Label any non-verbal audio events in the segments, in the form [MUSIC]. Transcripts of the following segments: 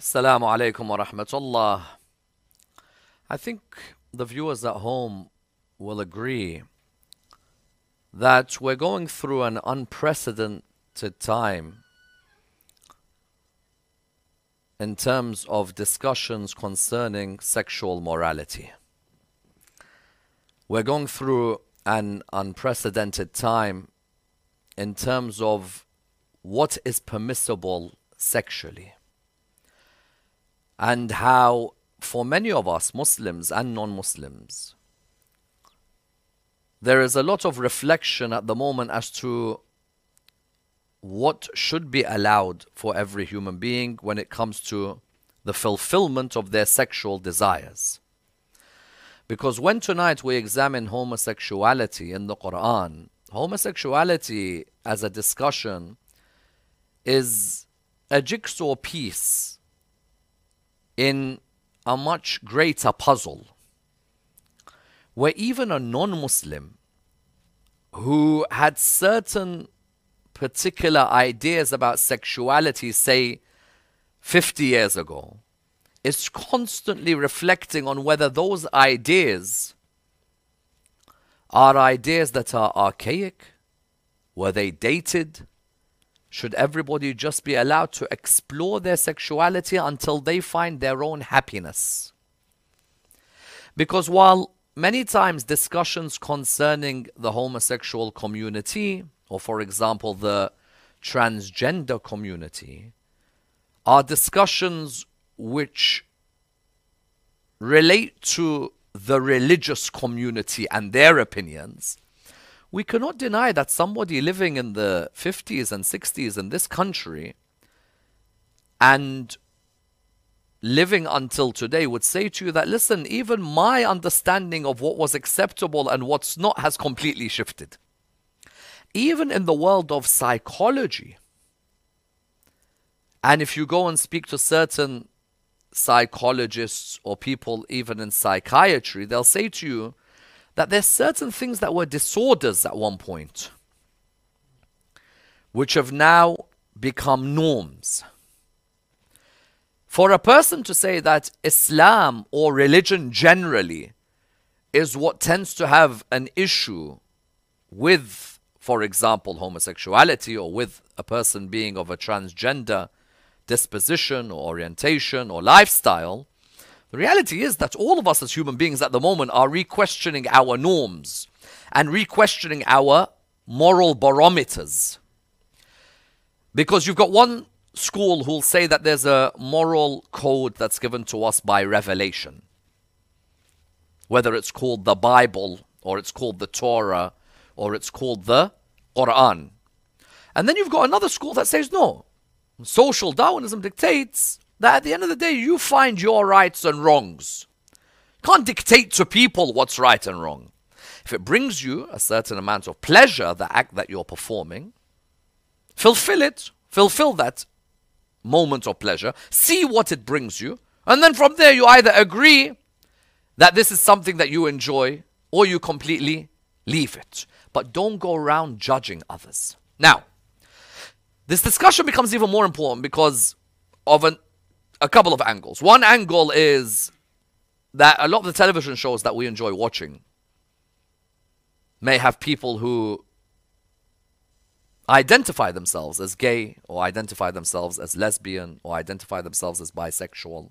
Assalamu alaikum wa rahmatullah. I think the viewers at home will agree that we're going through an unprecedented time in terms of discussions concerning sexual morality. We're going through an unprecedented time in terms of what is permissible sexually and how for many of us muslims and non-muslims there is a lot of reflection at the moment as to what should be allowed for every human being when it comes to the fulfillment of their sexual desires. Because when tonight we examine homosexuality in the Quran homosexuality as a discussion is a jigsaw piece in a much greater puzzle where even a non Muslim who had certain particular ideas about sexuality, say 50 years ago, is constantly reflecting on whether those ideas are ideas that are archaic, were they dated, should everybody just be allowed to explore their sexuality until they find their own happiness? Because while many times discussions concerning the homosexual community, or for example, the transgender community, are discussions which relate to the religious community and their opinions, we cannot deny that somebody living in the 50s and 60s in this country and living until today would say to you that listen even my understanding of what was acceptable and what's not has completely shifted. Even in the world of psychology and if you go and speak to certain psychologists or people even in psychiatry they'll say to you that there's certain things that were disorders at one point, which have now become norms. For a person to say that Islam or religion generally is what tends to have an issue with, for example, homosexuality or with a person being of a transgender disposition or orientation or lifestyle, the reality is that all of us as human beings at the moment are re-questioning our norms and re-questioning our moral barometers. Because you've got one school who'll say that there's a moral code that's given to us by revelation. Whether it's called the Bible or it's called the Torah or it's called the Quran. And then you've got another school that says no. Social Darwinism dictates that at the end of the day, you find your rights and wrongs. You can't dictate to people what's right and wrong. If it brings you a certain amount of pleasure, the act that you're performing, fulfill it, fulfill that moment of pleasure, see what it brings you, and then from there you either agree that this is something that you enjoy or you completely leave it. But don't go around judging others. Now, this discussion becomes even more important because of an a couple of angles. One angle is that a lot of the television shows that we enjoy watching may have people who identify themselves as gay or identify themselves as lesbian or identify themselves as bisexual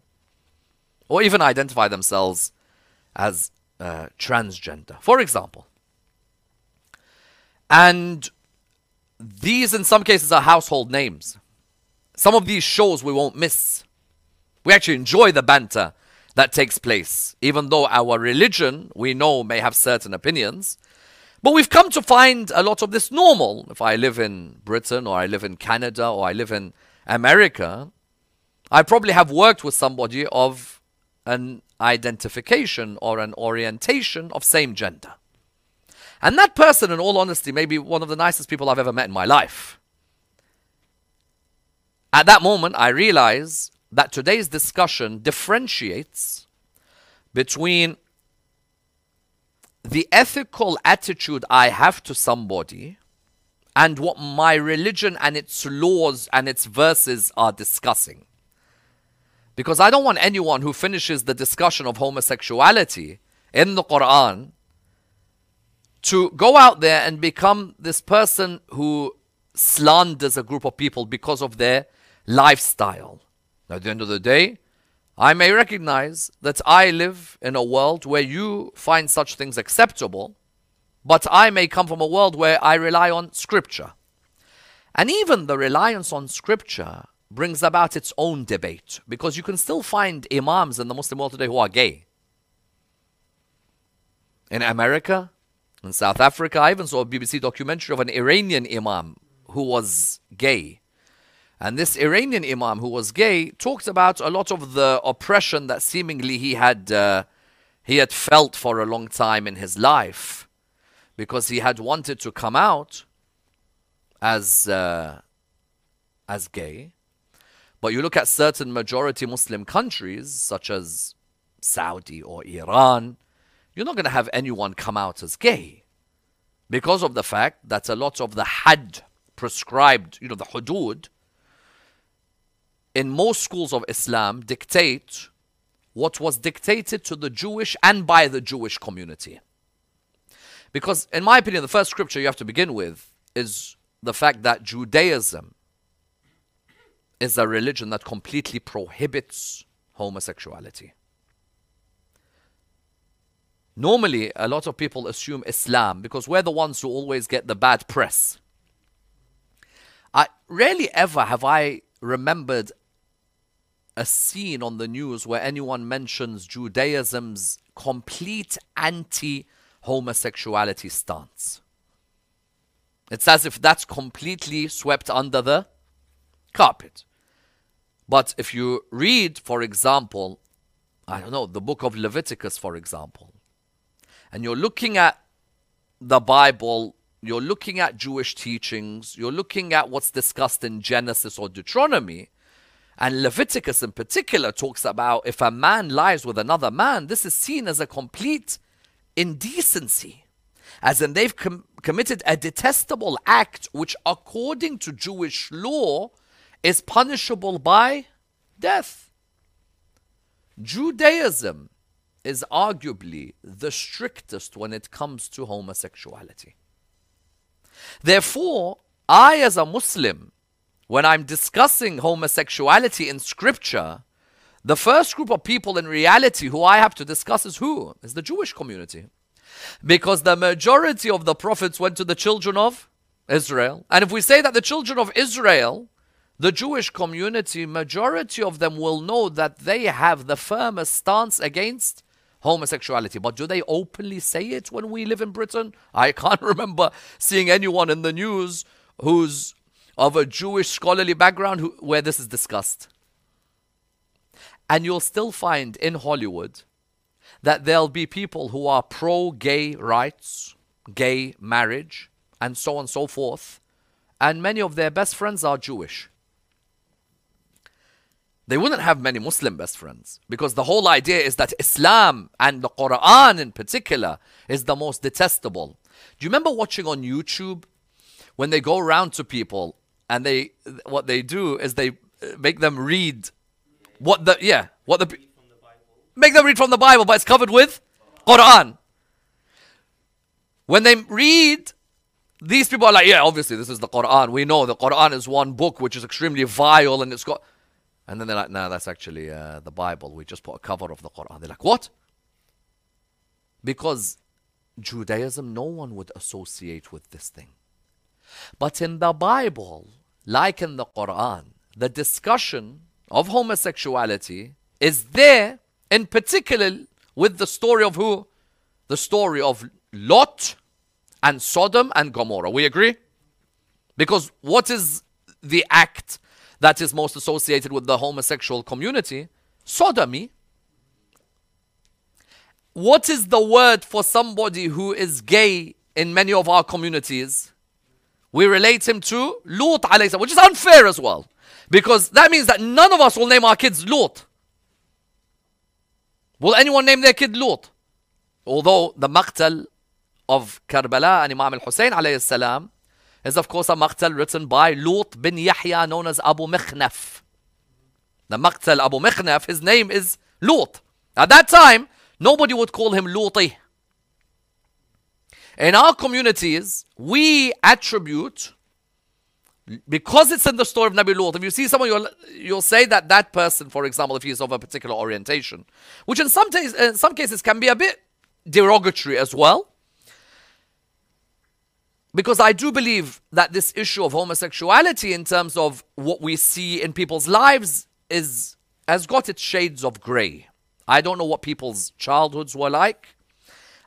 or even identify themselves as uh, transgender, for example. And these, in some cases, are household names. Some of these shows we won't miss we actually enjoy the banter that takes place, even though our religion, we know, may have certain opinions. But we've come to find a lot of this normal. If I live in Britain, or I live in Canada, or I live in America, I probably have worked with somebody of an identification or an orientation of same gender. And that person, in all honesty, may be one of the nicest people I've ever met in my life. At that moment, I realize that today's discussion differentiates between the ethical attitude I have to somebody and what my religion and its laws and its verses are discussing. Because I don't want anyone who finishes the discussion of homosexuality in the Quran to go out there and become this person who slanders a group of people because of their lifestyle. At the end of the day, I may recognize that I live in a world where you find such things acceptable, but I may come from a world where I rely on scripture. And even the reliance on scripture brings about its own debate because you can still find imams in the Muslim world today who are gay. In America, in South Africa, I even saw a BBC documentary of an Iranian imam who was gay. And this Iranian imam who was gay talked about a lot of the oppression that seemingly he had uh, he had felt for a long time in his life because he had wanted to come out as uh, as gay. But you look at certain majority Muslim countries, such as Saudi or Iran, you're not going to have anyone come out as gay because of the fact that a lot of the hadd prescribed, you know, the hudud, in most schools of Islam dictate what was dictated to the Jewish and by the Jewish community. Because, in my opinion, the first scripture you have to begin with is the fact that Judaism is a religion that completely prohibits homosexuality. Normally, a lot of people assume Islam because we're the ones who always get the bad press. I rarely ever have I remembered a scene on the news where anyone mentions Judaism's complete anti homosexuality stance. It's as if that's completely swept under the carpet. But if you read, for example, I don't know, the book of Leviticus, for example, and you're looking at the Bible, you're looking at Jewish teachings, you're looking at what's discussed in Genesis or Deuteronomy, and Leviticus in particular talks about if a man lies with another man, this is seen as a complete indecency. As in, they've com- committed a detestable act which, according to Jewish law, is punishable by death. Judaism is arguably the strictest when it comes to homosexuality. Therefore, I, as a Muslim, when I'm discussing homosexuality in scripture, the first group of people in reality who I have to discuss is who? Is the Jewish community. Because the majority of the prophets went to the children of Israel. And if we say that the children of Israel the Jewish community, majority of them will know that they have the firmest stance against homosexuality. But do they openly say it when we live in Britain? I [LAUGHS] can't remember seeing anyone in the news who's of a Jewish scholarly background who, where this is discussed. And you'll still find in Hollywood that there'll be people who are pro gay rights, gay marriage, and so on and so forth. And many of their best friends are Jewish they wouldn't have many Muslim best friends because the whole idea is that Islam and the Quran in particular is the most detestable. Do you remember watching on YouTube when they go around to people and they what they do is they uh, make them read what the yeah what the make them read from the Bible but it's covered with Quran. When they read these people are like, yeah, obviously this is the Quran. We know the Quran is one book which is extremely vile and it's got and then they're like, no, that's actually uh, the Bible. We just put a cover of the Quran. They're like, what? Because Judaism, no one would associate with this thing. But in the Bible, like in the Quran, the discussion of homosexuality is there, in particular with the story of who? The story of Lot and Sodom and Gomorrah. We agree? Because what is the act that is most associated with the homosexual community, sodomy. What is the word for somebody who is gay in many of our communities? We relate him to Lut alayhi which is unfair as well. Because that means that none of us will name our kids Lut. Will anyone name their kid Lut? Although the maqtal of Karbala and Imam al-Hussein alayhi is of course a maqtal written by Lut bin Yahya known as Abu Mikhnaf. the Maqtal Abu Mikhnaf, his name is Lut. At that time, nobody would call him Luti. In our communities, we attribute, because it's in the story of Nabi Lut, if you see someone, you'll, you'll say that that person, for example, if he is of a particular orientation, which in some, t- in some cases can be a bit derogatory as well. Because I do believe that this issue of homosexuality, in terms of what we see in people's lives, is has got its shades of grey. I don't know what people's childhoods were like.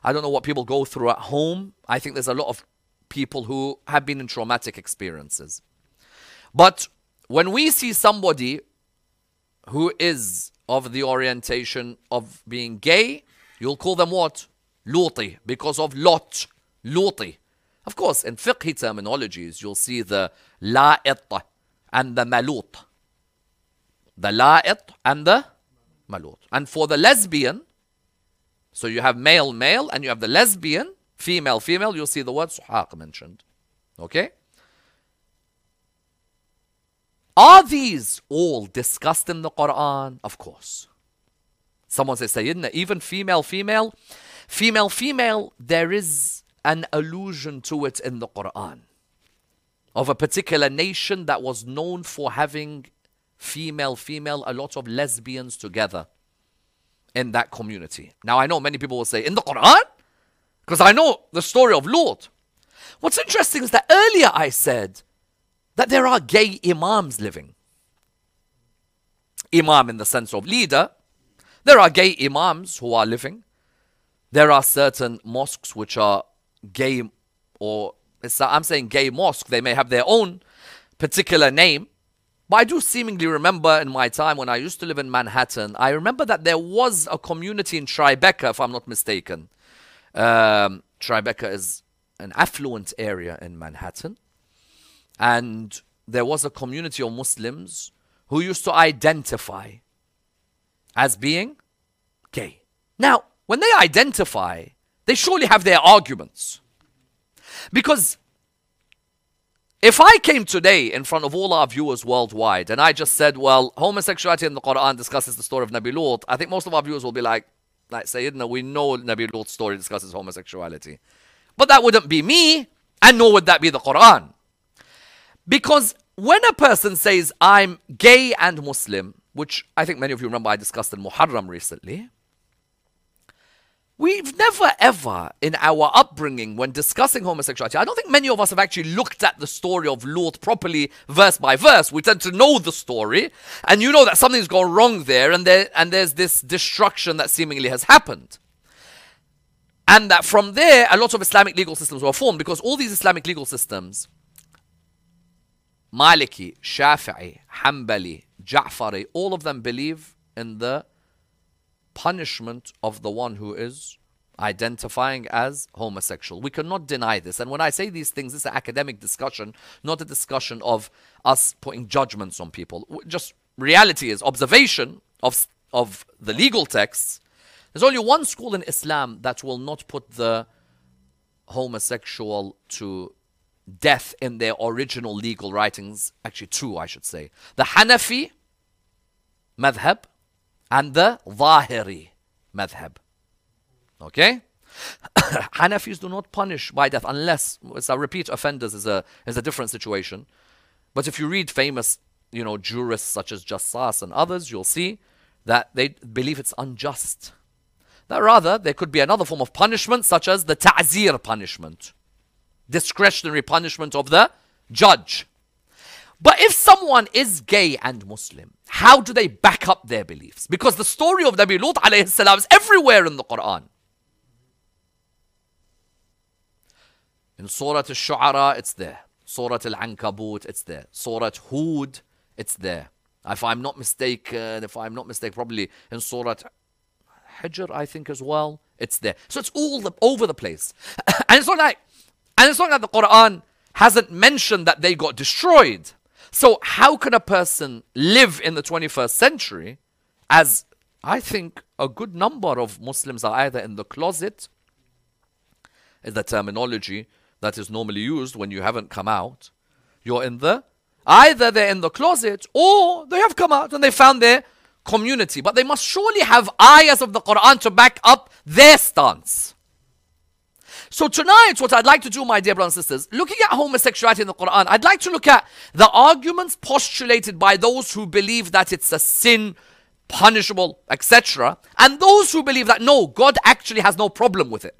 I don't know what people go through at home. I think there's a lot of people who have been in traumatic experiences. But when we see somebody who is of the orientation of being gay, you'll call them what? Luti, because of Lot. Luti. Of course, in fiqh terminologies, you'll see the la'it and the malut. The la'it and the malut. And for the lesbian, so you have male, male, and you have the lesbian, female, female, you'll see the word suhaq mentioned. Okay? Are these all discussed in the Quran? Of course. Someone says, Sayyidina, even female, female, female, female, there is an allusion to it in the Quran of a particular nation that was known for having female, female, a lot of lesbians together in that community. Now, I know many people will say, in the Quran? Because I know the story of Lut. What's interesting is that earlier I said that there are gay imams living. Imam in the sense of leader. There are gay imams who are living. There are certain mosques which are gay or I'm saying gay mosque. They may have their own particular name. But I do seemingly remember in my time when I used to live in Manhattan, I remember that there was a community in Tribeca, if I'm not mistaken. Um, Tribeca is an affluent area in Manhattan. And there was a community of Muslims who used to identify as being gay. Now, when they identify, they surely have their arguments. Because if I came today in front of all our viewers worldwide and I just said, well, homosexuality in the Quran discusses the story of Nabi Lut, I think most of our viewers will be like, like Sayyidina, we know Nabi Lut's story discusses homosexuality. But that wouldn't be me, and nor would that be the Quran. Because when a person says, I'm gay and Muslim, which I think many of you remember I discussed in Muharram recently, We've never ever, in our upbringing, when discussing homosexuality, I don't think many of us have actually looked at the story of Lut properly, verse by verse. We tend to know the story, and you know that something's gone wrong there, and there and there's this destruction that seemingly has happened. And that from there, a lot of Islamic legal systems were formed because all these Islamic legal systems, Maliki, Shafi'i, Hanbali, Ja'fari, all of them believe in the punishment of the one who is identifying as homosexual. We cannot deny this. And when I say these things, it's an academic discussion, not a discussion of us putting judgments on people. Just reality is observation of, of the legal texts. There's only one school in Islam that will not put the homosexual to death in their original legal writings. Actually, two, I should say. The Hanafi madhab and the Zahiri madhab. Okay? [COUGHS] Hanafis do not punish by death unless it's a repeat offenders is a is a different situation. But if you read famous, you know, jurists such as Jassas and others, you'll see that they believe it's unjust. That rather there could be another form of punishment such as the ta'zir punishment. Discretionary punishment of the judge. But if someone is gay and Muslim, how do they back up their beliefs? Because the story of Nabi Lut alayhi salam is everywhere in the Quran. In Surah Al-Shu'ara, it's there. Surah Al-Ankabut, it's there. Surah Hud, it's there. If I'm not mistaken, if I'm not mistaken, probably in Surah Hijr, I think as well, it's there. So it's all the, over the place. [COUGHS] and it's not like, and it's not like the Quran hasn't mentioned that they got destroyed. So, how can a person live in the 21st century as I think a good number of Muslims are either in the closet, is the terminology that is normally used when you haven't come out, you're in the Either they're in the closet or they have come out and they found their community. But they must surely have ayahs of the Quran to back up their stance. So tonight, what I'd like to do, my dear brothers and sisters, looking at homosexuality in the Quran, I'd like to look at the arguments postulated by those who believe that it's a sin, punishable, etc., and those who believe that no, God actually has no problem with it.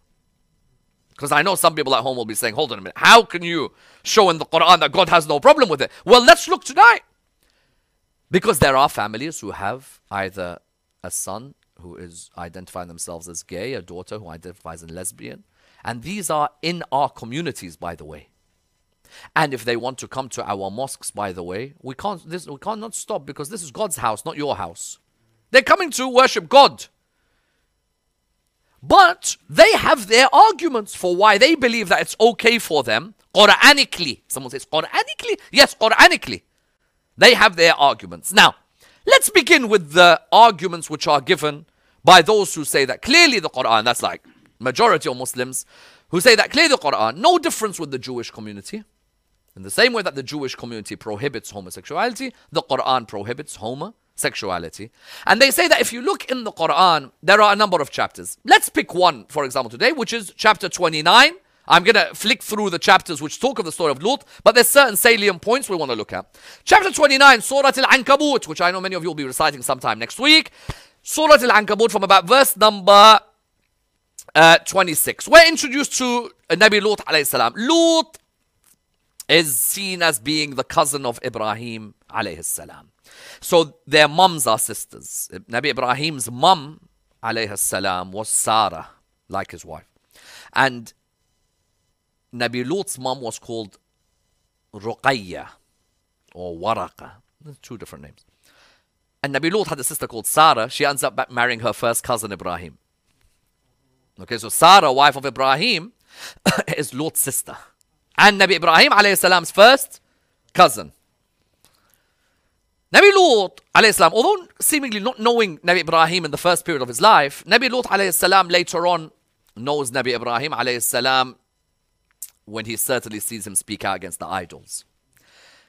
Because I know some people at home will be saying, hold on a minute, how can you show in the Quran that God has no problem with it? Well, let's look tonight. Because there are families who have either a son who is identifying themselves as gay, a daughter who identifies as lesbian, and these are in our communities, by the way. And if they want to come to our mosques, by the way, we can't this we can't not stop because this is God's house, not your house. They're coming to worship God. But they have their arguments for why they believe that it's okay for them Quranically. Someone says Quranically? Yes, Quranically. They have their arguments. Now, let's begin with the arguments which are given by those who say that clearly the Quran, that's like majority of Muslims, who say that clearly the Quran, no difference with the Jewish community. In the same way that the Jewish community prohibits homosexuality, the Quran prohibits homosexuality. And they say that if you look in the Quran, there are a number of chapters. Let's pick one, for example, today, which is chapter 29. I'm going to flick through the chapters which talk of the story of Lut, but there's certain salient points we want to look at. Chapter 29, Surah Al-Ankabut, which I know many of you will be reciting sometime next week. Surah Al-Ankabut from about verse number uh, 26. We're introduced to Nabi Lut alayhi salam. Lut is seen as being the cousin of Ibrahim alayhi salam. So their moms are sisters. Nabi Ibrahim's mom alayhi salam was Sarah, like his wife. And Nabi Lut's mum was called Ruqayya or Waraqa. Two different names. And Nabi Lut had a sister called Sarah. She ends up marrying her first cousin Ibrahim. Okay, so Sarah, wife of Ibrahim, [COUGHS] is Lut's sister. And Nabi Ibrahim alayhi salam's first cousin. Nabi Lut alayhi salam, although seemingly not knowing Nabi Ibrahim in the first period of his life, Nabi Lut alayhi salam later on knows Nabi Ibrahim alayhi salam when he certainly sees him speak out against the idols.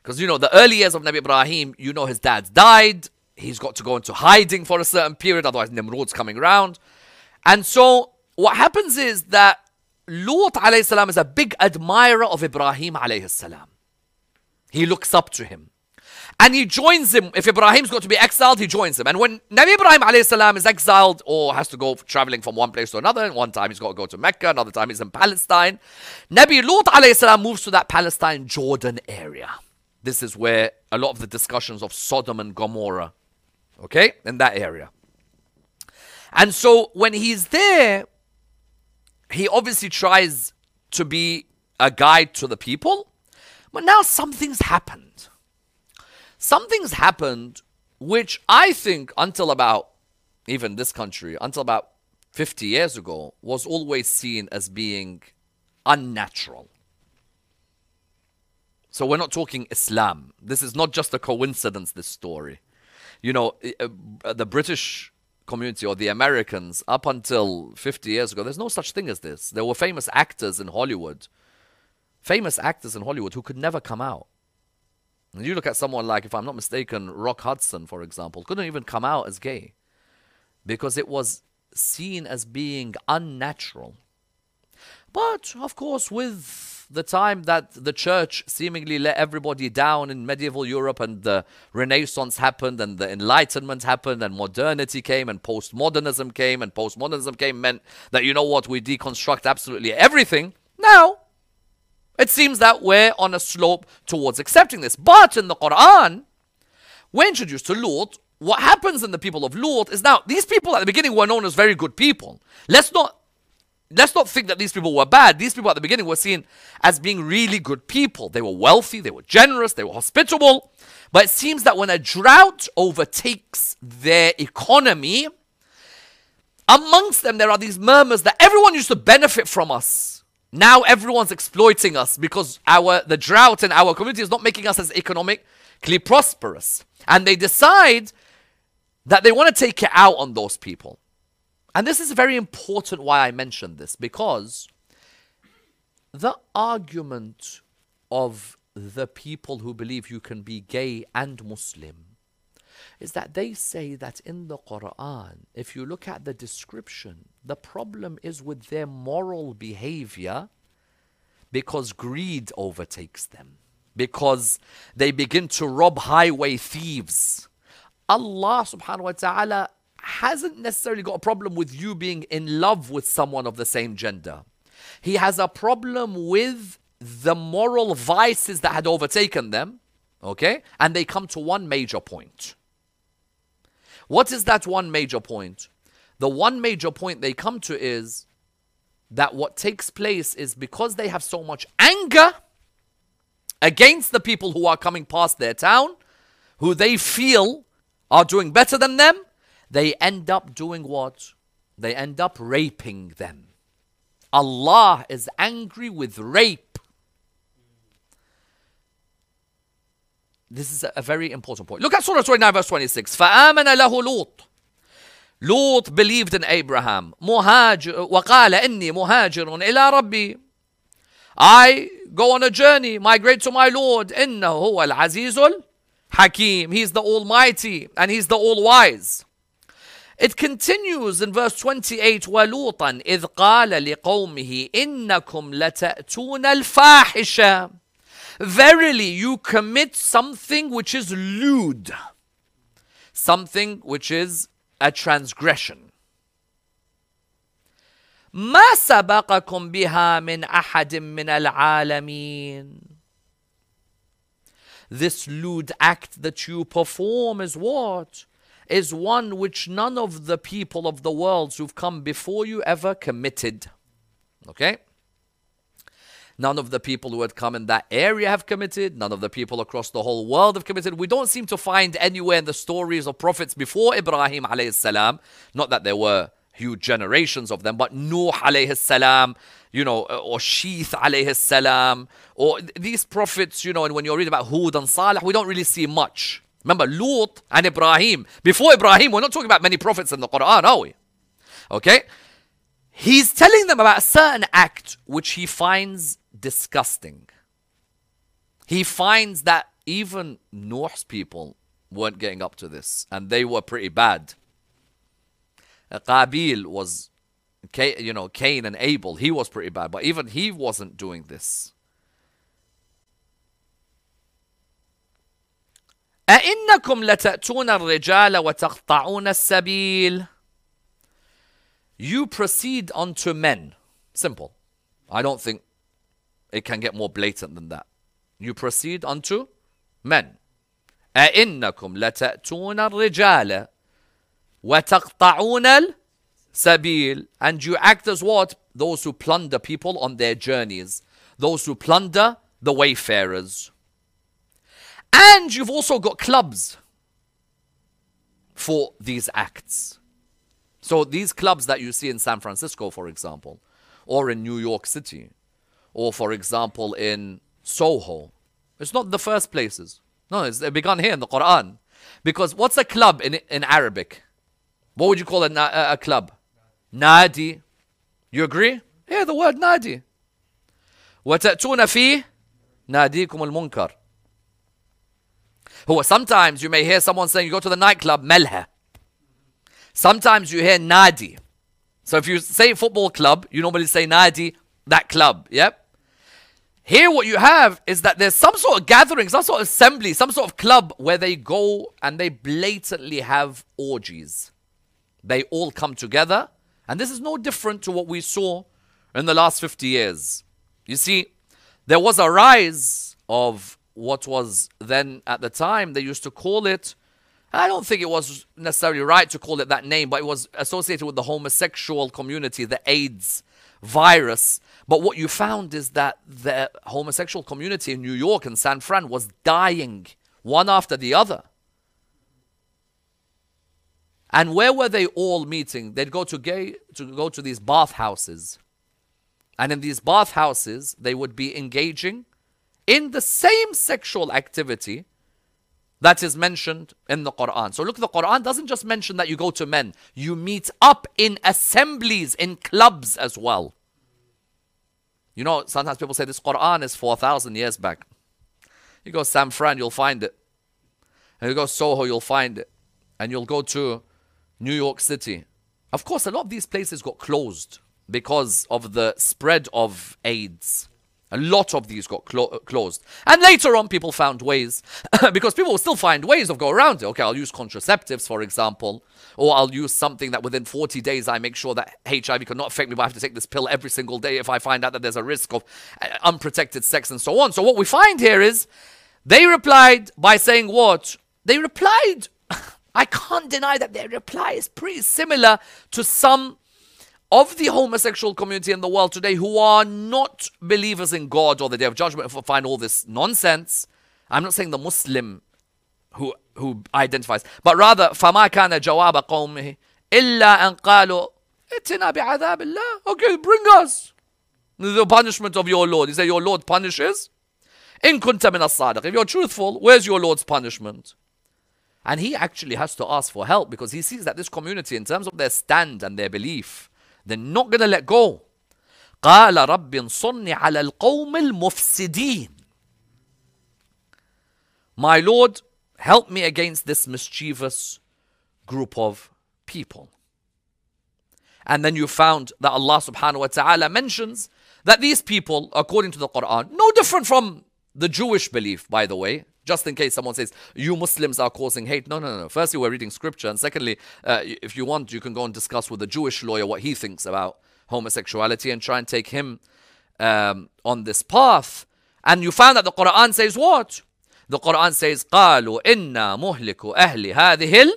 Because you know, the early years of Nabi Ibrahim, you know his dad died, he's got to go into hiding for a certain period, otherwise Nimrod's coming around. And so what happens is that Lut alayhi salam is a big admirer of Ibrahim alayhi salam. He looks up to him. And he joins him. If Ibrahim's got to be exiled, he joins him. And when Nabi Ibrahim alayhi salam is exiled or has to go traveling from one place to another, one time he's got to go to Mecca, another time he's in Palestine, Nabi Lut alayhi salam moves to that Palestine Jordan area. This is where a lot of the discussions of Sodom and Gomorrah, okay, in that area. And so when he's there, he obviously tries to be a guide to the people, but now something's happened. Something's happened which I think until about even this country, until about 50 years ago, was always seen as being unnatural. So we're not talking Islam. This is not just a coincidence, this story. You know, uh, the British community or the Americans up until 50 years ago, there's no such thing as this. There were famous actors in Hollywood, famous actors in Hollywood who could never come out. And you look at someone like, if I'm not mistaken, Rock Hudson, for example, couldn't even come out as gay because it was seen as being unnatural. But of course, with the time that the church seemingly let everybody down in medieval Europe and the Renaissance happened and the Enlightenment happened and modernity came and postmodernism came and postmodernism came meant that, you know what, we deconstruct absolutely everything. Now, it seems that we're on a slope towards accepting this. But in the Quran, we're introduced to Lut. What happens in the people of Lut is now, these people at the beginning were known as very good people. Let's not let's not think that these people were bad. These people at the beginning were seen as being really good people. They were wealthy, they were generous, they were hospitable. But it seems that when a drought overtakes their economy, amongst them there are these murmurs that everyone used to benefit from us. Now everyone's exploiting us because our the drought in our community is not making us as economically prosperous. And they decide that they want to take it out on those people. And this is very important why I mentioned this because the argument of the people who believe you can be gay and Muslim is that they say that in the Quran, if you look at the description, the problem is with their moral behavior because greed overtakes them, because they begin to rob highway thieves. Allah subhanahu wa ta'ala hasn't necessarily got a problem with you being in love with someone of the same gender. He has a problem with the moral vices that had overtaken them, okay? And they come to one major point. What is that one major point? The one major point they come to is that what takes place is because they have so much anger against the people who are coming past their town, who they feel are doing better than them, they end up doing what? They end up raping them. Allah is angry with rape. This is a very important point. Look at Surah 29, verse 26. فآمن له لوط Lot believed in Abraham. مهاجر وقال إني مهاجر إلى ربي. I go on a journey, migrate to my Lord. إنه هو العزيز الحكيم. He's the Almighty and He's the All-Wise. It continues in verse 28 ولوطا إذ قال لقومه إنكم لتأتون الفاحشة Verily you commit something which is lewd, something which is a transgression. ما سبقكم بها من أحد من العالمين This lewd act that you perform is what? Is one which none of the people of the worlds who've come before you ever committed. Okay? None of the people who had come in that area have committed. None of the people across the whole world have committed. We don't seem to find anywhere in the stories of prophets before Ibrahim alayhi salam, not that there were huge generations of them, but Nuh alayhi salam, you know, uh, or Sheeth alayhi salam, or these prophets, you know, and when you read about Hud and Salih, we don't really see much. Remember, Lut and Ibrahim. Before Ibrahim, we're not talking about many prophets in the Quran, are we? Okay? He's telling them about a certain act which he finds disgusting. He finds that even Noah's people weren't getting up to this, and they were pretty bad. Qabil was, you know, Cain and Abel, he was pretty bad, but even he wasn't doing this. أئنكم لتأتون الرجال وتقطعون السبيل You proceed unto men. Simple. I don't think it can get more blatant than that. You proceed unto men. أئنكم لتأتون الرجال وتقطعون السبيل and you act as what? Those who plunder people on their journeys. Those who plunder the wayfarers. And you've also got clubs for these acts. So these clubs that you see in San Francisco, for example, or in New York City, or for example in Soho. It's not the first places. No, it's begun here in the Quran. Because what's a club in, in Arabic? What would you call a, a, a club? Nadi. You agree? Yeah, the word nadi. وتأتون فيه ناديكم المنكر. هو sometimes you may hear someone saying you go to the nightclub melha. Sometimes you hear nadi. So if you say football club, you normally say nadi, that club. Yep. Here, what you have is that there's some sort of gathering, some sort of assembly, some sort of club where they go and they blatantly have orgies. They all come together, and this is no different to what we saw in the last 50 years. You see, there was a rise of what was then at the time, they used to call it, I don't think it was necessarily right to call it that name, but it was associated with the homosexual community, the AIDS virus but what you found is that the homosexual community in New York and San Fran was dying one after the other. And where were they all meeting? They'd go to gay to go to these bathhouses. And in these bathhouses, they would be engaging in the same sexual activity that is mentioned in the Quran. So look, the Quran doesn't just mention that you go to men, you meet up in assemblies, in clubs as well. You know, sometimes people say this Quran is 4,000 years back. You go San Fran, you'll find it. And you go Soho, you'll find it. And you'll go to New York City. Of course, a lot of these places got closed because of the spread of AIDS. A lot of these got clo- closed. And later on, people found ways, [LAUGHS] because people will still find ways of go around it. Okay, I'll use contraceptives, for example, or I'll use something that within 40 days I make sure that HIV cannot affect me, but I have to take this pill every single day if I find out that there's a risk of uh, unprotected sex and so on. So what we find here is they replied by saying what? They replied. [LAUGHS] I can't deny that their reply is pretty similar to some of the homosexual community in the world today who are not believers in God or the day of judgment find all this nonsense. I'm not saying the Muslim who who identifies, but rather فما كان جواب قومه إلا أن قالوا ائتنا بعذاب الله. Okay, bring us the punishment of your Lord. He said, Your Lord punishes. In kunta min as If you're truthful, where's your Lord's punishment? And he actually has to ask for help because he sees that this community, in terms of their stand and their belief, they're not going to let go. قال رب انصرني على القوم المفسدين. My Lord, help me against this mischievous group of people. And then you found that Allah subhanahu wa ta'ala mentions that these people, according to the Quran, no different from the Jewish belief, by the way, just in case someone says, you Muslims are causing hate. No, no, no. Firstly, we're reading scripture. And secondly, uh, if you want, you can go and discuss with a Jewish lawyer what he thinks about homosexuality and try and take him um, on this path. And you find that the Quran says what? The Quran says, قالوا إنا مهلك أهل هذه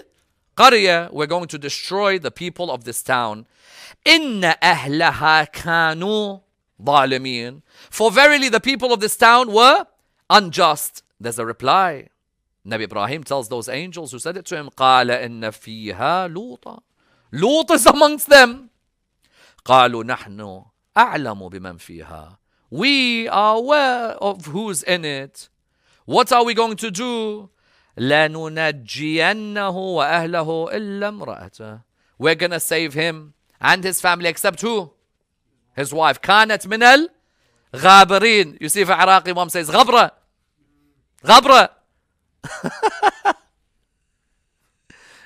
القرية. We're going to destroy the people of this town. إن أهلها كانوا ظالمين. For verily the people of this town were unjust. There's a reply. Nabi Ibrahim tells those angels who said it to him, قال إن فيها لوطا. Lut is amongst them. قالوا نحن أعلم بمن فيها. We are aware of who's in it. What are we going to do? لننجينه وأهله إلا امرأته. We're going to save him and his family except who? His wife. كانت من الغابرين. You see if Iraqi mom says غبرة. غبرة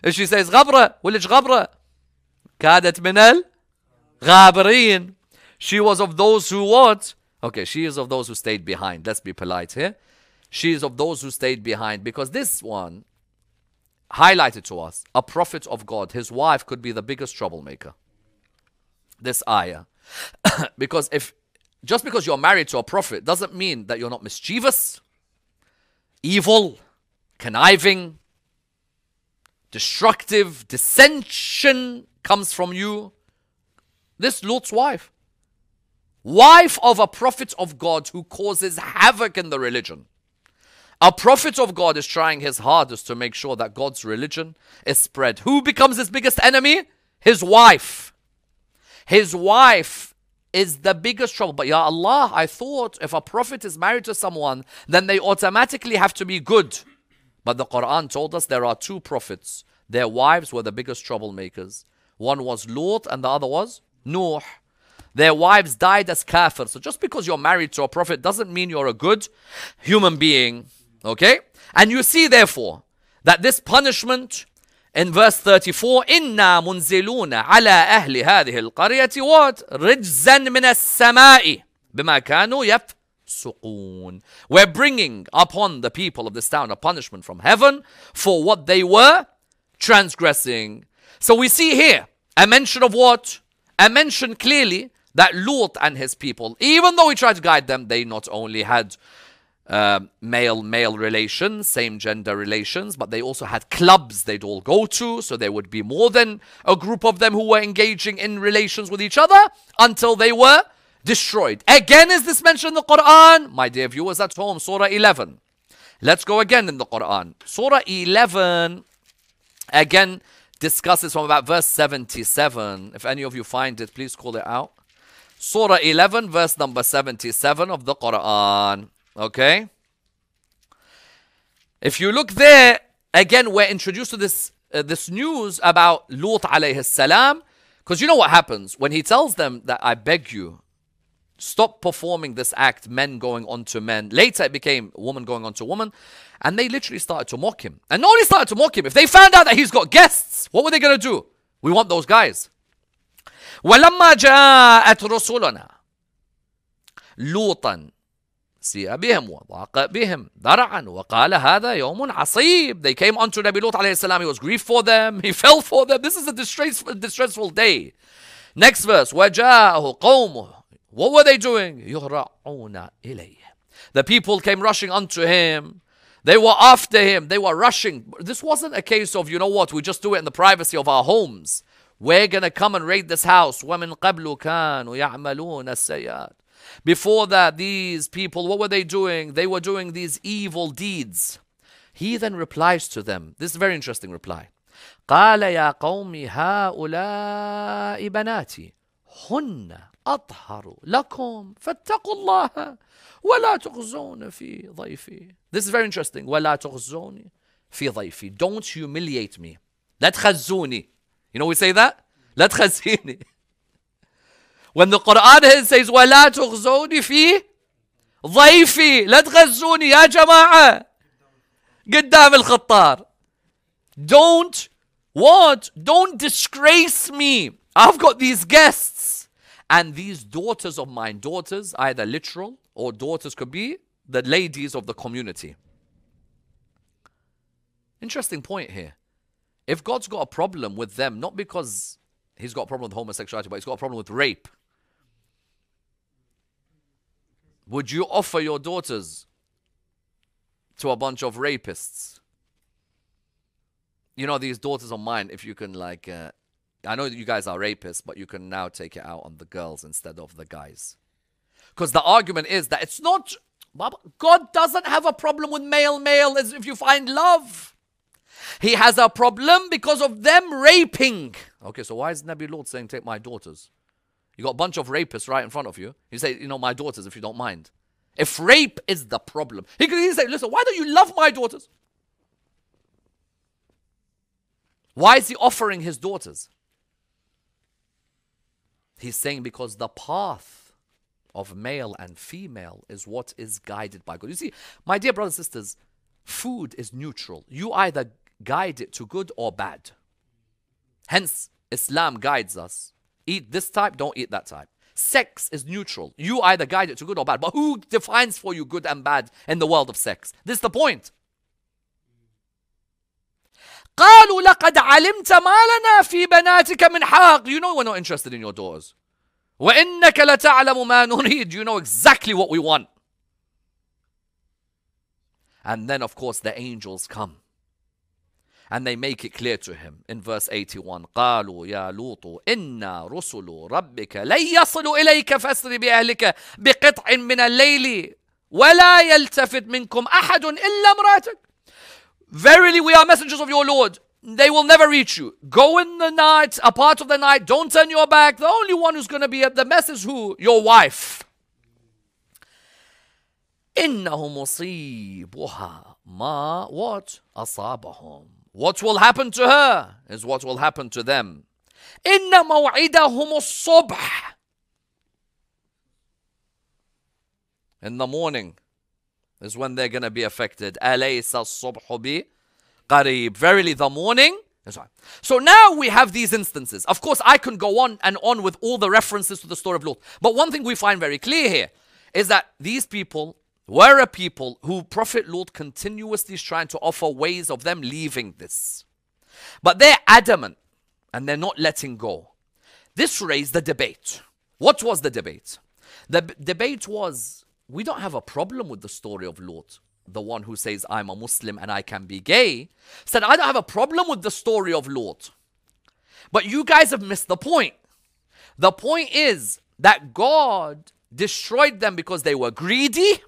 [LAUGHS] ايش she says غبرة وليش غبرة كادت من الغابرين she was of those who what okay she is of those who stayed behind let's be polite here she is of those who stayed behind because this one highlighted to us a prophet of God his wife could be the biggest troublemaker this ayah [COUGHS] because if just because you're married to a prophet doesn't mean that you're not mischievous evil, conniving, destructive, dissension comes from you. This Lut's wife, wife of a prophet of God who causes havoc in the religion. A prophet of God is trying his hardest to make sure that God's religion is spread. Who becomes his biggest enemy? His wife. His wife is the biggest trouble. But Ya Allah, I thought if a prophet is married to someone, then they automatically have to be good. But the Quran told us there are two prophets. Their wives were the biggest troublemakers. One was Lut and the other was Nuh. Their wives died as kafir. So just because you're married to a prophet doesn't mean you're a good human being. Okay? And you see, therefore, that this punishment in verse 34 إنا منزلون على أهل هذه القرية what رجزا من السماء بما كانوا يفسقون We're bringing upon the people of this town a punishment from heaven for what they were transgressing. So we see here a mention of what? A mention clearly that Lut and his people, even though he tried to guide them, they not only had uh, male male relations, same gender relations, but they also had clubs they'd all go to. So there would be more than a group of them who were engaging in relations with each other until they were destroyed. Again, is this mentioned in the Quran? My dear viewers at home, Surah 11. Let's go again in the Quran. Surah 11 again discusses from about verse 77. If any of you find it, please call it out. Surah 11, verse number 77 of the Quran. Okay? If you look there, again, we're introduced to this, uh, this news about Lut alayhi salam. Because you know what happens? When he tells them that I beg you, Stop performing this act, men going on to men. Later it became woman going on to woman. And they literally started to mock him. And not only started to mock him, if they found out that he's got guests, what were they going to do? We want those guys. ولما جاءت رسلنا لوطا سيء بهم وضاق بهم ذرعا وقال هذا يوم عصيب they came unto Nabi Lut alayhi salam he was grieved for them he [LAUGHS] fell for them this is a distressful, distressful day next verse وجاءه قومه what were they doing يهرعون إليه the people came rushing unto him they were after him they were rushing this wasn't a case of you know what we just do it in the privacy of our homes we're gonna come and raid this house ومن قبل كانوا يعملون السيئات before that, these people, what were they doing? They were doing these evil deeds. He then replies to them. This is a very interesting reply. قال يا قوم هؤلاء بناتي هن أطهر لكم فاتقوا الله ولا تخزون في ضيفي. This is very interesting. ولا تخزوني في ضيفي. Don't humiliate me. لا تخزوني. You know we say that? لا تخزيني. [LAUGHS] When the Quran says ولا تخزوني في ضيفي لا تغزوني يا جماعة قدام الخطار Don't what? Don't disgrace me. I've got these guests. And these daughters of mine, daughters, either literal or daughters could be the ladies of the community. Interesting point here. If God's got a problem with them, not because he's got a problem with homosexuality, but he's got a problem with rape, Would you offer your daughters to a bunch of rapists? You know, these daughters of mine, if you can, like, uh, I know you guys are rapists, but you can now take it out on the girls instead of the guys. Because the argument is that it's not, God doesn't have a problem with male male as if you find love. He has a problem because of them raping. Okay, so why is Nabi Lut saying, take my daughters? You got a bunch of rapists right in front of you. You say, you know, my daughters, if you don't mind. If rape is the problem, he could say, listen, why don't you love my daughters? Why is he offering his daughters? He's saying because the path of male and female is what is guided by God. You see, my dear brothers and sisters, food is neutral. You either guide it to good or bad. Hence, Islam guides us Eat this type, don't eat that type. Sex is neutral. You either guide it to good or bad. But who defines for you good and bad in the world of sex? This is the point. قالوا لقد علمت ما لنا في بناتك من حق. You know we're not interested in your daughters. وإنك لتعلم ما نريد. You know exactly what we want. And then of course the angels come and they make it clear to him in verse 81 قالوا يا لوط إنا رسل ربك لن يصلوا إليك فاسر بأهلك بقطع من الليل ولا يلتفت منكم أحد إلا امرأتك Verily we are messengers of your Lord they will never reach you. Go in the night, a part of the night, don't turn your back. The only one who's going to be at the mess is who? Your wife. إنه مصيبها ما what أصابهم what will happen to her is what will happen to them. إن موعدهم الصبح. In the morning is when they're going to be affected. أليس الصبح بقريب. Verily the morning so now we have these instances. Of course, I can go on and on with all the references to the story of Lot. But one thing we find very clear here is that these people were a people who Prophet Lot continuously is trying to offer ways of them leaving this. But they're adamant and they're not letting go. This raised the debate. What was the debate? The b- debate was we don't have a problem with the story of Lot. The one who says, I'm a Muslim and I can be gay, said, I don't have a problem with the story of Lot. But you guys have missed the point. The point is that God destroyed them because they were greedy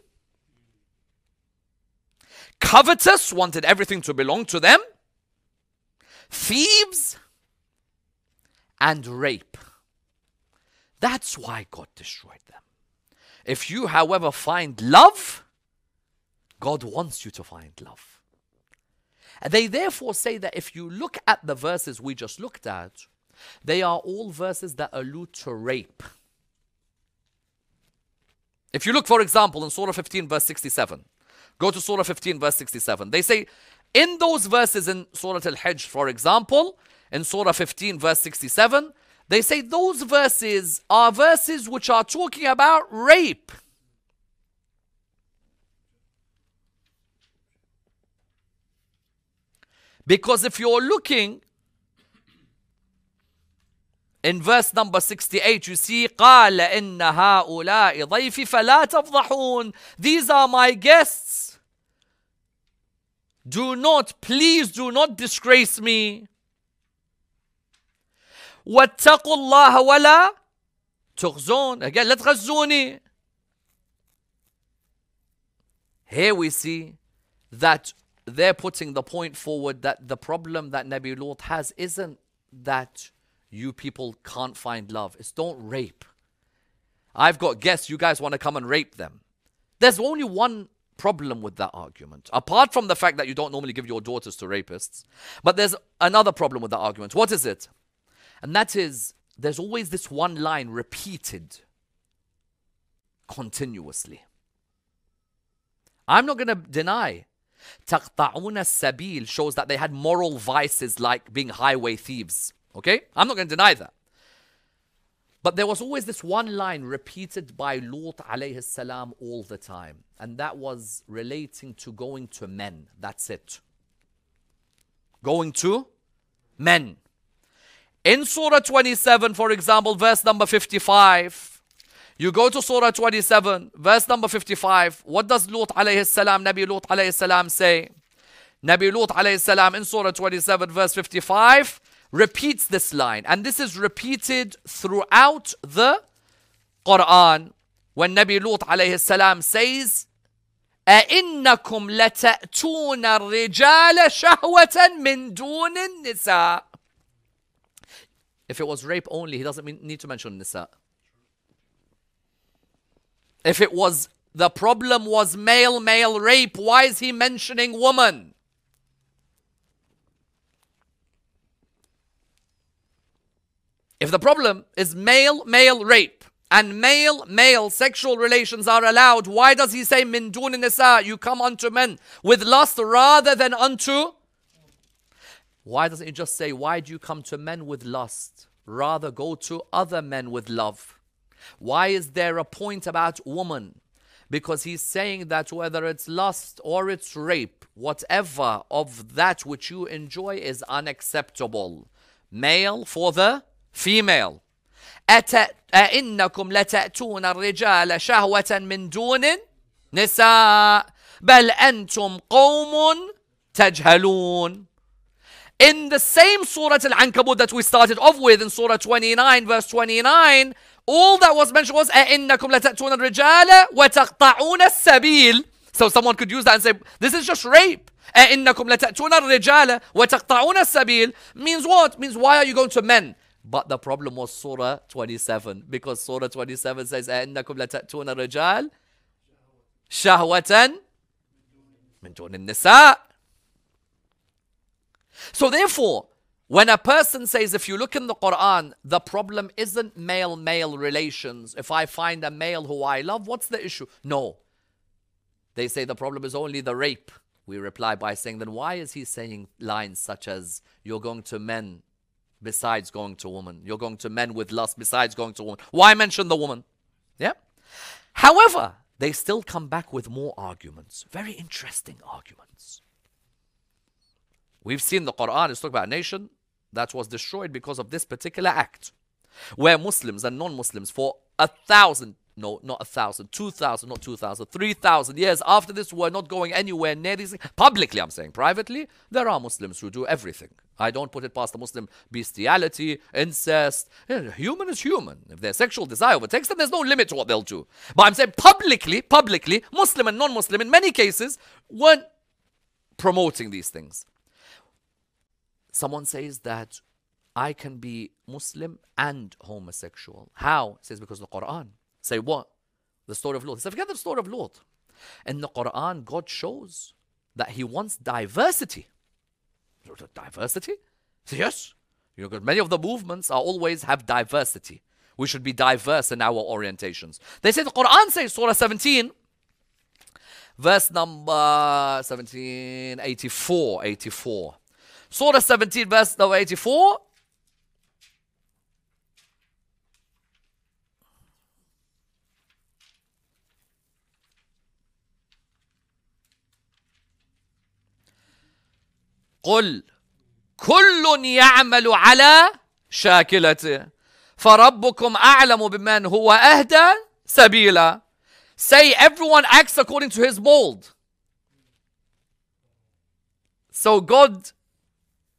covetous, wanted everything to belong to them, thieves, and rape. That's why God destroyed them. If you, however, find love, God wants you to find love. And they therefore say that if you look at the verses we just looked at, they are all verses that allude to rape. If you look, for example, in Surah 15, verse 67, Go to Surah 15, verse 67. They say, in those verses in Surah Al Hijr, for example, in Surah 15, verse 67, they say those verses are verses which are talking about rape. Because if you're looking in verse number 68, you see, قَالَ إِنَّ هَؤُلَاءِ ضَيْفِ فَلَا تَفْضَحُونَ These are my guests. Do not, please do not disgrace me. واتقوا الله ولا تخزون. Again, لا تغزوني. Here we see that they're putting the point forward that the problem that Nabi Lut has isn't that you people can't find love. It's don't rape. I've got guests, you guys want to come and rape them. There's only one problem with that argument, apart from the fact that you don't normally give your daughters to rapists. But there's another problem with that argument. What is it? And that is, there's always this one line repeated continuously. I'm not going to deny تقطعون السبيل shows that they had moral vices like being highway thieves. Okay? I'm not going to deny that. But there was always this one line repeated by Lut alayhi salam all the time. And that was relating to going to men. That's it. Going to men. In Surah 27, for example, verse number 55, you go to Surah 27, verse number 55. What does Lut alayhi salam, Nabi Lut alayhi salam say? Nabi Lut alayhi salam in Surah 27, verse 55, repeats this line. And this is repeated throughout the Quran when Nabi Lut alayhi salam says, أئنكم لتأتون الرجال شهوة من دون النساء If it was rape only, he doesn't need to mention nisa. If it was the problem was male male rape, why is he mentioning woman? If the problem is male male rape and male male sexual relations are allowed, why does he say min dun nisa? You come unto men with lust rather than unto. Why doesn't he just say, Why do you come to men with lust? Rather go to other men with love. Why is there a point about woman? Because he's saying that whether it's lust or it's rape, whatever of that which you enjoy is unacceptable. Male for the female أئنكم لتأتون الرجال شهوة من دون نساء بل أنتم قوم تجهلون In the same Surah Al-Ankabut that we started off with in Surah 29 verse 29 all that was mentioned was أئنكم لتأتون الرجال وتقطعون السبيل So someone could use that and say this is just rape أئنكم لتأتون الرجال وتقطعون السبيل means what? Means why are you going to men? But the problem was Surah 27 because Surah 27 says أَإِنَّكُمْ لَتَأْتُونَ الرِّجَالِ شَهْوَةً مِنْ دُونِ النِّسَاءِ So therefore, when a person says, if you look in the Quran, the problem isn't male-male relations. If I find a male who I love, what's the issue? No. They say the problem is only the rape. We reply by saying, then why is he saying lines such as, you're going to men besides going to woman. You're going to men with lust besides going to woman. Why mention the woman? Yeah. However, they still come back with more arguments. Very interesting arguments. We've seen the Quran is talking about a nation that was destroyed because of this particular act, where Muslims and non-Muslims for a thousand no, not a thousand, two thousand, not two thousand, three thousand years after this, we're not going anywhere near these. Publicly, I'm saying. Privately, there are Muslims who do everything. I don't put it past the Muslim bestiality, incest. Eh, human is human. If their sexual desire overtakes them, there's no limit to what they'll do. But I'm saying publicly, publicly, Muslim and non-Muslim, in many cases, weren't promoting these things. Someone says that I can be Muslim and homosexual. How? He says because the Quran. Say what? The story of Lot. He said, forget the story of Lot. In the Quran, God shows that He wants diversity. Diversity? Yes. You know, many of the movements are always have diversity. We should be diverse in our orientations. They say the Quran says, Surah 17, verse number 17, 84, 84. Surah 17, verse number 84. قل كل يعمل على شاكلته فربكم أعلم بمن هو أهدى سبيلا Say everyone acts according to his mold. So God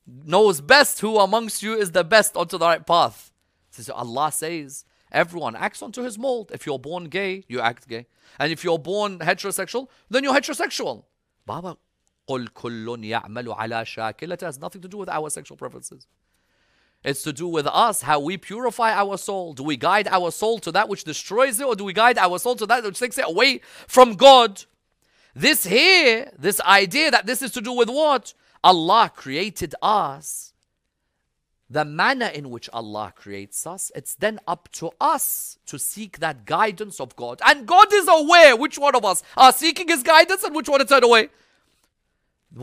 knows best who amongst you is the best onto the right path. So Allah says everyone acts onto his mold. If you're born gay, you act gay. And if you're born heterosexual, then you're heterosexual. Baba, قل كل يعمل على شاكلته has nothing to do with our sexual preferences. It's to do with us, how we purify our soul. Do we guide our soul to that which destroys it, or do we guide our soul to that which takes it away from God? This here, this idea that this is to do with what? Allah created us. The manner in which Allah creates us, it's then up to us to seek that guidance of God. And God is aware which one of us are seeking His guidance and which one to turn away.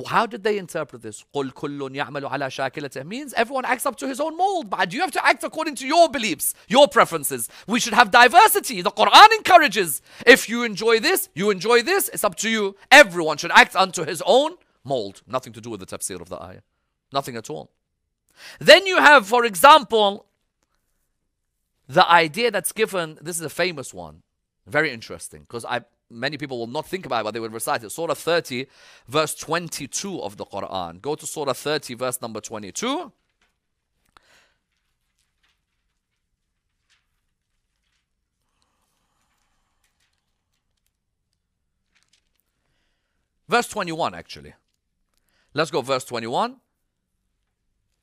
How did they interpret this? قُلْ كُلٌّ يَعْمَلُ عَلَى شَاكِلَتِهِ means everyone acts up to his own mold. But you have to act according to your beliefs, your preferences. We should have diversity. The Quran encourages. If you enjoy this, you enjoy this, it's up to you. Everyone should act unto his own mold. Nothing to do with the tafsir of the ayah. Nothing at all. Then you have, for example, the idea that's given, this is a famous one. Very interesting. Because I many people will not think about it, but they will recite it. Surah 30, verse 22 of the Quran. Go to Surah 30, verse number 22. Verse 21, actually. Let's go, verse 21.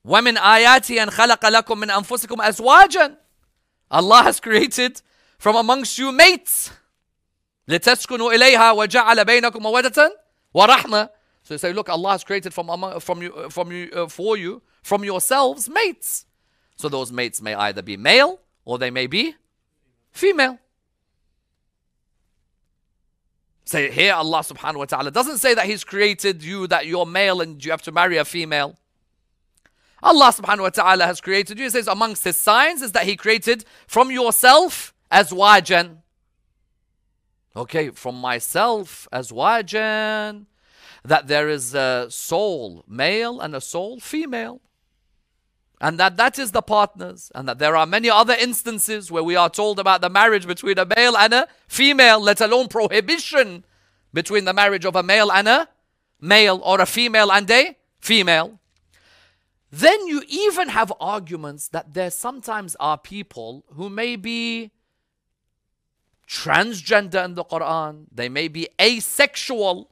وَمِنْ آيَاتِهِ أَنْ خَلَقَ لَكُم مِّنْ أَنفُسِكُمْ أَزْوَاجًا Allah has created from amongst you mates. لتسكنوا إليها وجعل بينكم مودة ورحمة So you say, look, Allah has created from, among, from you, from you, uh, for you, from yourselves, mates. So those mates may either be male or they may be female. Say so here Allah subhanahu wa ta'ala doesn't say that He's created you that you're male and you have to marry a female. Allah subhanahu wa ta'ala has created you. He says amongst his signs is that he created from yourself azwajan. Okay, from myself azwajan, that there is a soul male and a soul female. And that that is the partners. And that there are many other instances where we are told about the marriage between a male and a female, let alone prohibition between the marriage of a male and a male or a female and a female. Then you even have arguments that there sometimes are people who may be transgender in the Quran. They may be asexual.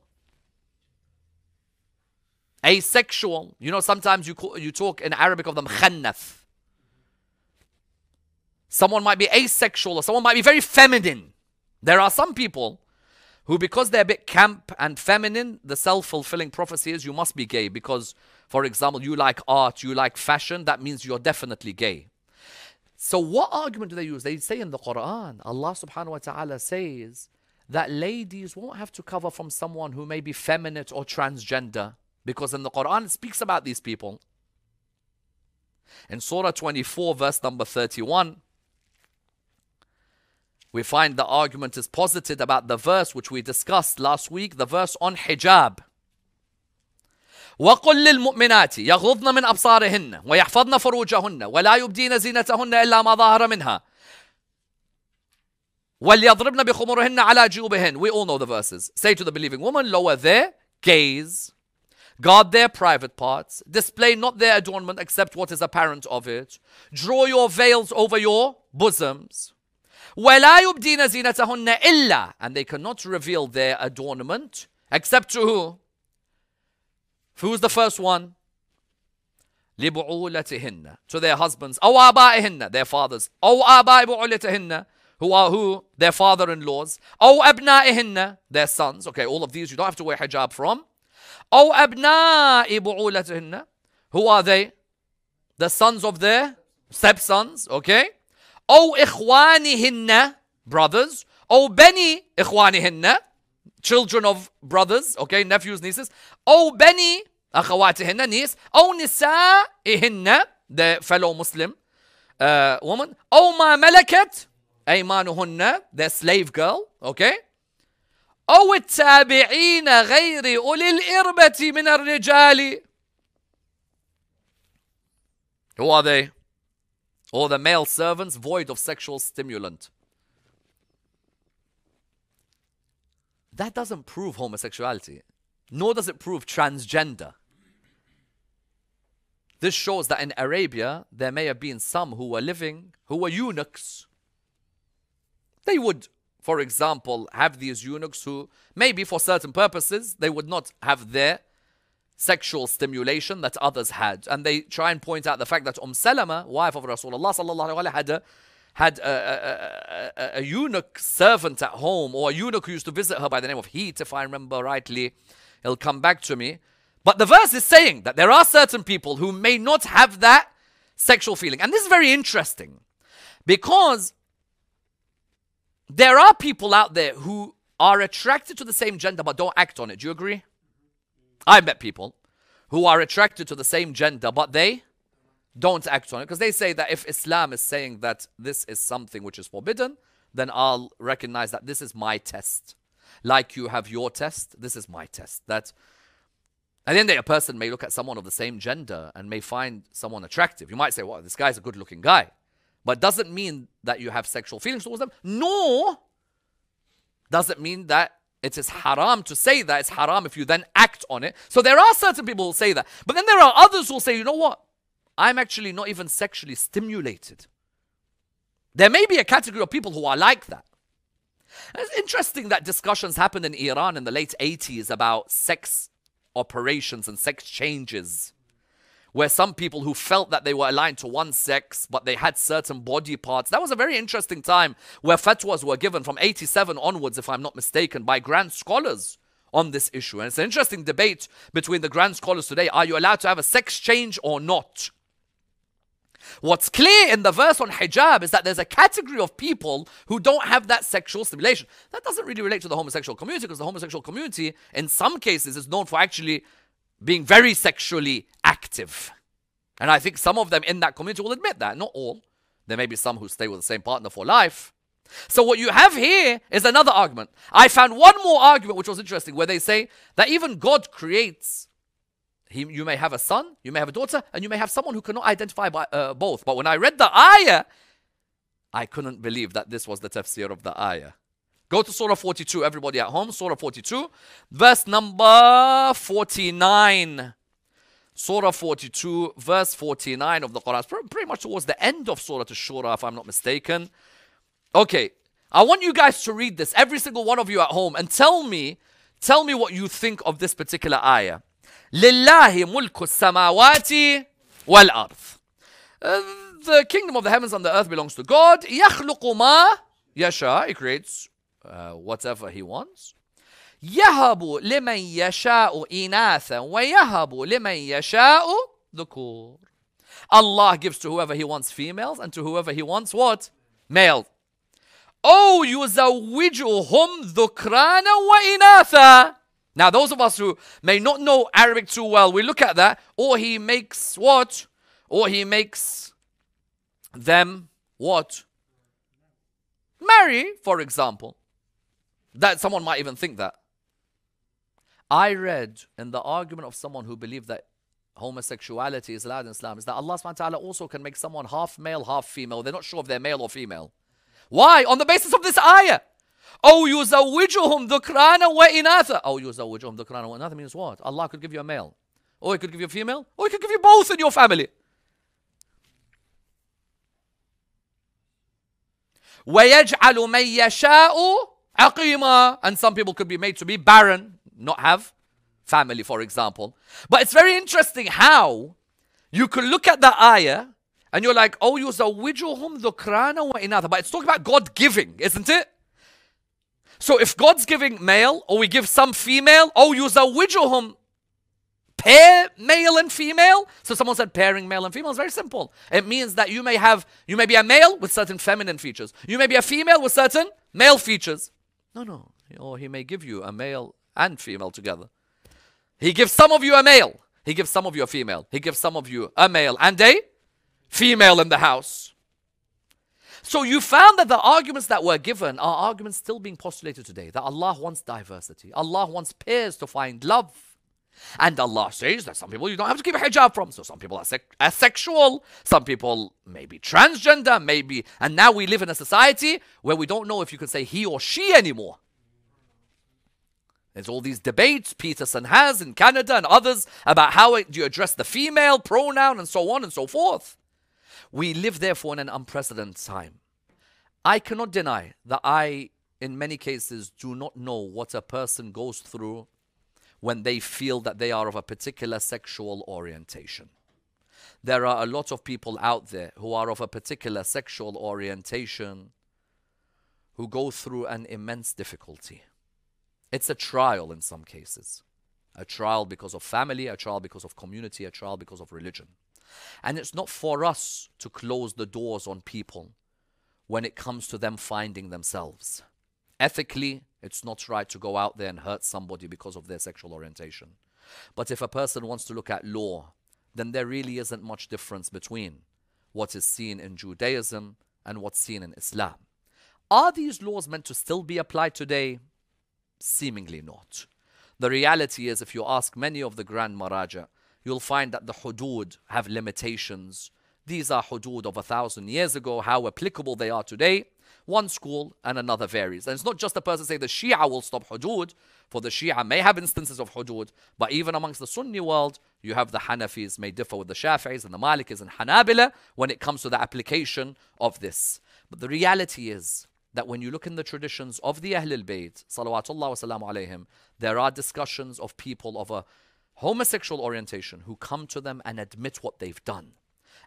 Asexual. You know, sometimes you, call, you talk in Arabic of them khannath. Someone might be asexual or someone might be very feminine. There are some people who, because they're a bit camp and feminine, the self fulfilling prophecy is you must be gay because, for example, you like art, you like fashion, that means you're definitely gay. So what argument do they use? They say in the Quran, Allah subhanahu wa ta'ala says that ladies won't have to cover from someone who may be feminine or transgender. Because in the Quran it speaks about these people. In Surah 24, verse number 31, we find the argument is posited about the verse which we discussed last week, the verse on hijab. وقل للمؤمنات يغضضن من أبصارهن ويحفظن فروجهن ولا يبدين زينتهن إلا ما ظهر منها وليضربن بخمرهن على جيوبهن We all know the verses. Say to the believing woman, lower their gaze, guard their private parts, display not their adornment except what is apparent of it, draw your veils over your bosoms. ولا يبدين زينتهن إلا and they cannot reveal their adornment except to who? Who's the first one? لبعولتهن to their husbands أو آبائهن their fathers أو آباء بعولتهن who are who their father-in-laws أو أبنائهن their sons okay all of these you don't have to wear hijab from أو أبناء بعولتهن who are they the sons of their stepsons okay أو إخوانهن brothers أو بني إخوانهن children of brothers okay nephews nieces أو بني أخواتهن niece أو نسائهن the fellow Muslim uh, woman أو ما ملكت أيمانهن the slave girl okay أو التابعين غير أولي الإربة من الرجال Who are they? Or the male servants void of sexual stimulant. That doesn't prove homosexuality, nor does it prove transgender. This shows that in Arabia, there may have been some who were living, who were eunuchs. They would, for example, have these eunuchs who, maybe for certain purposes, they would not have their sexual stimulation that others had. And they try and point out the fact that Umm Salama, wife of Rasulullah had a had a, a, a, a, eunuch servant at home, or a eunuch who used to visit her by the name of Hit, if I remember rightly. He'll come back to me. But the verse is saying that there are certain people who may not have that sexual feeling. And this is very interesting because there are people out there who are attracted to the same gender but don't act on it. Do you agree? I've met people who are attracted to the same gender but they don't act on it because they say that if Islam is saying that this is something which is forbidden, then I'll recognize that this is my test. Like you have your test, this is my test. That at the end a person may look at someone of the same gender and may find someone attractive. You might say, well, this guy's a good looking guy. But doesn't mean that you have sexual feelings towards them, nor does it mean that it is haram to say that. It's haram if you then act on it. So there are certain people who say that. But then there are others who say, you know what? I'm actually not even sexually stimulated. There may be a category of people who are like that. it's interesting that discussions happened in Iran in the late 80s about sex operations and sex changes, where some people who felt that they were aligned to one sex, but they had certain body parts. That was a very interesting time where fatwas were given from 87 onwards, if I'm not mistaken, by grand scholars on this issue. And it's an interesting debate between the grand scholars today. Are you allowed to have a sex change or not? What's clear in the verse on hijab is that there's a category of people who don't have that sexual stimulation. That doesn't really relate to the homosexual community because the homosexual community, in some cases, is known for actually being very sexually active. And I think some of them in that community will admit that. Not all. There may be some who stay with the same partner for life. So, what you have here is another argument. I found one more argument which was interesting where they say that even God creates he, you may have a son, you may have a daughter, and you may have someone who cannot identify by uh, both. But when I read the ayah, I couldn't believe that this was the tafsir of the ayah. Go to Surah 42, everybody at home. Surah 42, verse number 49. Surah 42, verse 49 of the Quran. It's pretty much towards the end of Surah Ash-Shura, if I'm not mistaken. Okay, I want you guys to read this, every single one of you at home, and tell me, tell me what you think of this particular ayah. لله ملك السماوات والأرض The kingdom of the heavens and the earth belongs to God يخلق ما يشاء He creates uh, whatever He wants يهب لمن يشاء إناثا ويهب لمن يشاء ذكور Allah gives to whoever He wants females and to whoever He wants what? Male أو يزوجهم ذكرانا وإناثا now, those of us who may not know Arabic too well, we look at that, or he makes what? Or he makes them what? Marry, for example. That someone might even think that. I read in the argument of someone who believed that homosexuality is allowed in Islam is that Allah subhanahu wa ta'ala also can make someone half male, half female. They're not sure if they're male or female. Why? On the basis of this ayah. أو يزوجهم ذكرانا وإناثا أو يزوجهم ذكرانا وإناثا means what? Allah could give you a male or he could give you a female or he could give you both in your family ويجعل من يشاء عقيما and some people could be made to be barren not have family for example but it's very interesting how you could look at the ayah and you're like oh يزوجهم ذكرانا وإناثا but it's talking about God giving isn't it So if God's giving male, or we give some female, oh, yuzawijuhum, pair male and female. So someone said pairing male and female is very simple. It means that you may have, you may be a male with certain feminine features. You may be a female with certain male features. No, no. Or he may give you a male and female together. He gives some of you a male. He gives some of you a female. He gives some of you a male and a female in the house. So you found that the arguments that were given are arguments still being postulated today. That Allah wants diversity. Allah wants pairs to find love. And Allah says that some people you don't have to keep a hijab from. So some people are asexual, some people may be transgender, maybe. And now we live in a society where we don't know if you can say he or she anymore. There's all these debates Peterson has in Canada and others about how do you address the female pronoun and so on and so forth. We live therefore in an unprecedented time. I cannot deny that I, in many cases, do not know what a person goes through when they feel that they are of a particular sexual orientation. There are a lot of people out there who are of a particular sexual orientation who go through an immense difficulty. It's a trial in some cases. A trial because of family, a trial because of community, a trial because of religion. And it's not for us to close the doors on people when it comes to them finding themselves. Ethically, it's not right to go out there and hurt somebody because of their sexual orientation. But if a person wants to look at law, then there really isn't much difference between what is seen in Judaism and what's seen in Islam. Are these laws meant to still be applied today? Seemingly not. The reality is, if you ask many of the Grand Maraja, you'll find that the hudud have limitations. These are hudud of a thousand years ago. How applicable they are today one school and another varies. And it's not just a person saying the Shia will stop hudud, for the Shia may have instances of hudud, but even amongst the Sunni world, you have the Hanafis may differ with the Shafi'is and the Malikis and Hanabila when it comes to the application of this. But the reality is that when you look in the traditions of the Ahlul Bayt, salawatullah wa alayhim, there are discussions of people of a homosexual orientation who come to them and admit what they've done.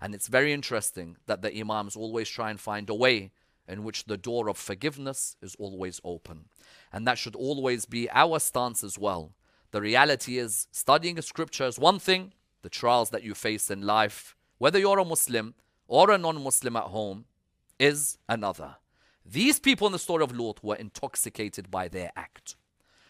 And it's very interesting that the Imams always try and find a way in which the door of forgiveness is always open. And that should always be our stance as well. The reality is, studying scripture is one thing, the trials that you face in life, whether you're a Muslim or a non Muslim at home, is another. These people in the story of Lot were intoxicated by their act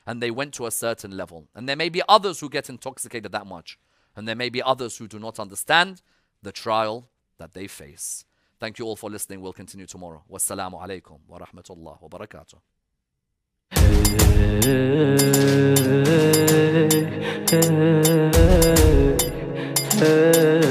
and they went to a certain level. And there may be others who get intoxicated that much. And there may be others who do not understand the trial that they face. Thank you all for listening. We'll continue tomorrow. Wassalamu alaikum wa rahmatullah wa barakatuh. Hey, hey, hey.